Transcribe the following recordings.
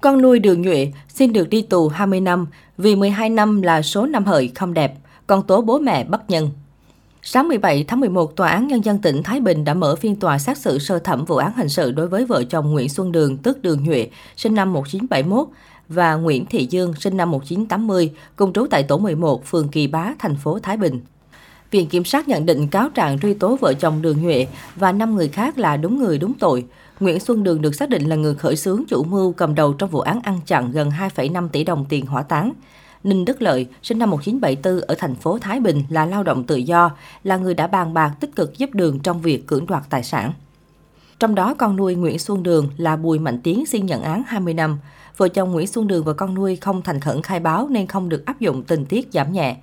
Con nuôi Đường Nhuệ xin được đi tù 20 năm vì 12 năm là số năm hợi không đẹp, con tố bố mẹ bất nhân. Sáng 17 tháng 11, Tòa án Nhân dân tỉnh Thái Bình đã mở phiên tòa xét xử sơ thẩm vụ án hình sự đối với vợ chồng Nguyễn Xuân Đường, tức Đường Nhuệ, sinh năm 1971, và Nguyễn Thị Dương, sinh năm 1980, cùng trú tại tổ 11, phường Kỳ Bá, thành phố Thái Bình. Viện Kiểm sát nhận định cáo trạng truy tố vợ chồng Đường Nhuệ và 5 người khác là đúng người đúng tội. Nguyễn Xuân Đường được xác định là người khởi xướng chủ mưu cầm đầu trong vụ án ăn chặn gần 2,5 tỷ đồng tiền hỏa táng. Ninh Đức Lợi, sinh năm 1974 ở thành phố Thái Bình là lao động tự do, là người đã bàn bạc tích cực giúp Đường trong việc cưỡng đoạt tài sản. Trong đó, con nuôi Nguyễn Xuân Đường là Bùi Mạnh Tiến xin nhận án 20 năm. Vợ chồng Nguyễn Xuân Đường và con nuôi không thành khẩn khai báo nên không được áp dụng tình tiết giảm nhẹ.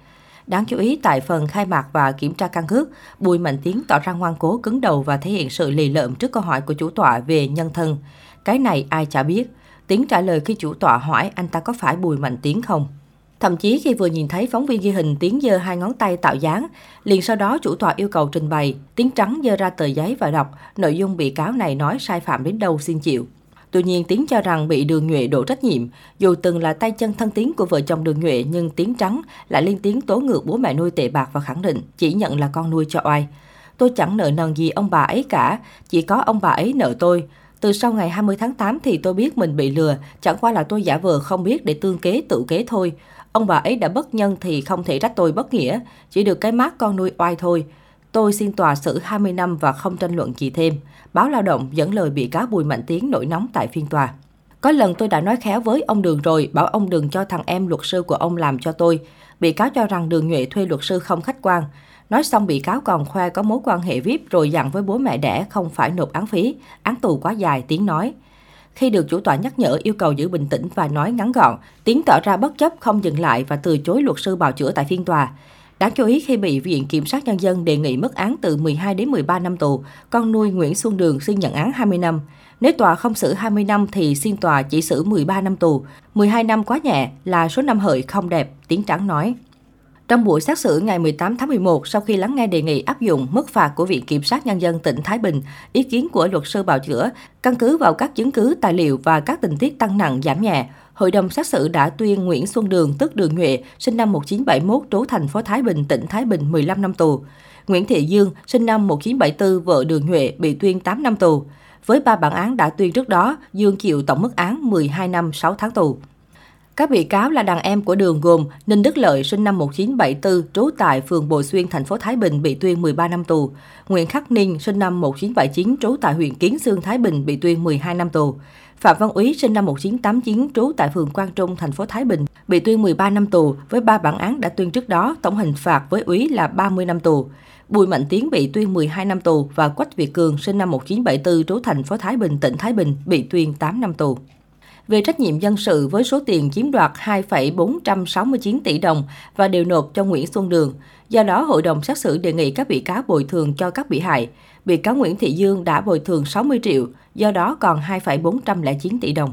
Đáng chú ý, tại phần khai mạc và kiểm tra căn cước, Bùi Mạnh Tiến tỏ ra ngoan cố cứng đầu và thể hiện sự lì lợm trước câu hỏi của chủ tọa về nhân thân. Cái này ai chả biết. Tiến trả lời khi chủ tọa hỏi anh ta có phải Bùi Mạnh Tiến không. Thậm chí khi vừa nhìn thấy phóng viên ghi hình Tiến giơ hai ngón tay tạo dáng, liền sau đó chủ tọa yêu cầu trình bày, Tiến trắng giơ ra tờ giấy và đọc, nội dung bị cáo này nói sai phạm đến đâu xin chịu. Tuy nhiên, Tiến cho rằng bị Đường Nhuệ đổ trách nhiệm. Dù từng là tay chân thân tín của vợ chồng Đường Nhuệ, nhưng Tiến Trắng lại liên tiếng tố ngược bố mẹ nuôi tệ bạc và khẳng định chỉ nhận là con nuôi cho oai. Tôi chẳng nợ nần gì ông bà ấy cả, chỉ có ông bà ấy nợ tôi. Từ sau ngày 20 tháng 8 thì tôi biết mình bị lừa, chẳng qua là tôi giả vờ không biết để tương kế tự kế thôi. Ông bà ấy đã bất nhân thì không thể trách tôi bất nghĩa, chỉ được cái mát con nuôi oai thôi. Tôi xin tòa xử 20 năm và không tranh luận gì thêm. Báo Lao động dẫn lời bị cáo Bùi Mạnh Tiến nổi nóng tại phiên tòa. Có lần tôi đã nói khéo với ông Đường rồi, bảo ông Đường cho thằng em luật sư của ông làm cho tôi. Bị cáo cho rằng Đường Nhuệ thuê luật sư không khách quan. Nói xong bị cáo còn khoe có mối quan hệ VIP rồi dặn với bố mẹ đẻ không phải nộp án phí. Án tù quá dài, Tiến nói. Khi được chủ tọa nhắc nhở yêu cầu giữ bình tĩnh và nói ngắn gọn, Tiến tỏ ra bất chấp không dừng lại và từ chối luật sư bào chữa tại phiên tòa. Đáng chú ý khi bị Viện Kiểm sát Nhân dân đề nghị mức án từ 12 đến 13 năm tù, con nuôi Nguyễn Xuân Đường xin nhận án 20 năm. Nếu tòa không xử 20 năm thì xin tòa chỉ xử 13 năm tù. 12 năm quá nhẹ là số năm hợi không đẹp, Tiến Trắng nói. Trong buổi xét xử ngày 18 tháng 11, sau khi lắng nghe đề nghị áp dụng mức phạt của Viện Kiểm sát Nhân dân tỉnh Thái Bình, ý kiến của luật sư bào chữa, căn cứ vào các chứng cứ, tài liệu và các tình tiết tăng nặng giảm nhẹ, Hội đồng xét xử đã tuyên Nguyễn Xuân Đường, tức Đường Nhuệ, sinh năm 1971, trú thành phố Thái Bình, tỉnh Thái Bình 15 năm tù. Nguyễn Thị Dương, sinh năm 1974, vợ Đường Nhuệ, bị tuyên 8 năm tù. Với ba bản án đã tuyên trước đó, Dương chịu tổng mức án 12 năm 6 tháng tù. Các bị cáo là đàn em của Đường gồm Ninh Đức Lợi sinh năm 1974, trú tại phường Bồ Xuyên, thành phố Thái Bình bị tuyên 13 năm tù. Nguyễn Khắc Ninh sinh năm 1979, trú tại huyện Kiến Sương, Thái Bình bị tuyên 12 năm tù. Phạm Văn Úy sinh năm 1989, trú tại phường Quang Trung, thành phố Thái Bình, bị tuyên 13 năm tù với ba bản án đã tuyên trước đó, tổng hình phạt với Úy là 30 năm tù. Bùi Mạnh Tiến bị tuyên 12 năm tù và Quách Việt Cường sinh năm 1974 trú thành phố Thái Bình, tỉnh Thái Bình bị tuyên 8 năm tù về trách nhiệm dân sự với số tiền chiếm đoạt 2,469 tỷ đồng và đều nộp cho Nguyễn Xuân Đường. Do đó, hội đồng xét xử đề nghị các bị cáo bồi thường cho các bị hại. Bị cáo Nguyễn Thị Dương đã bồi thường 60 triệu, do đó còn 2,409 tỷ đồng.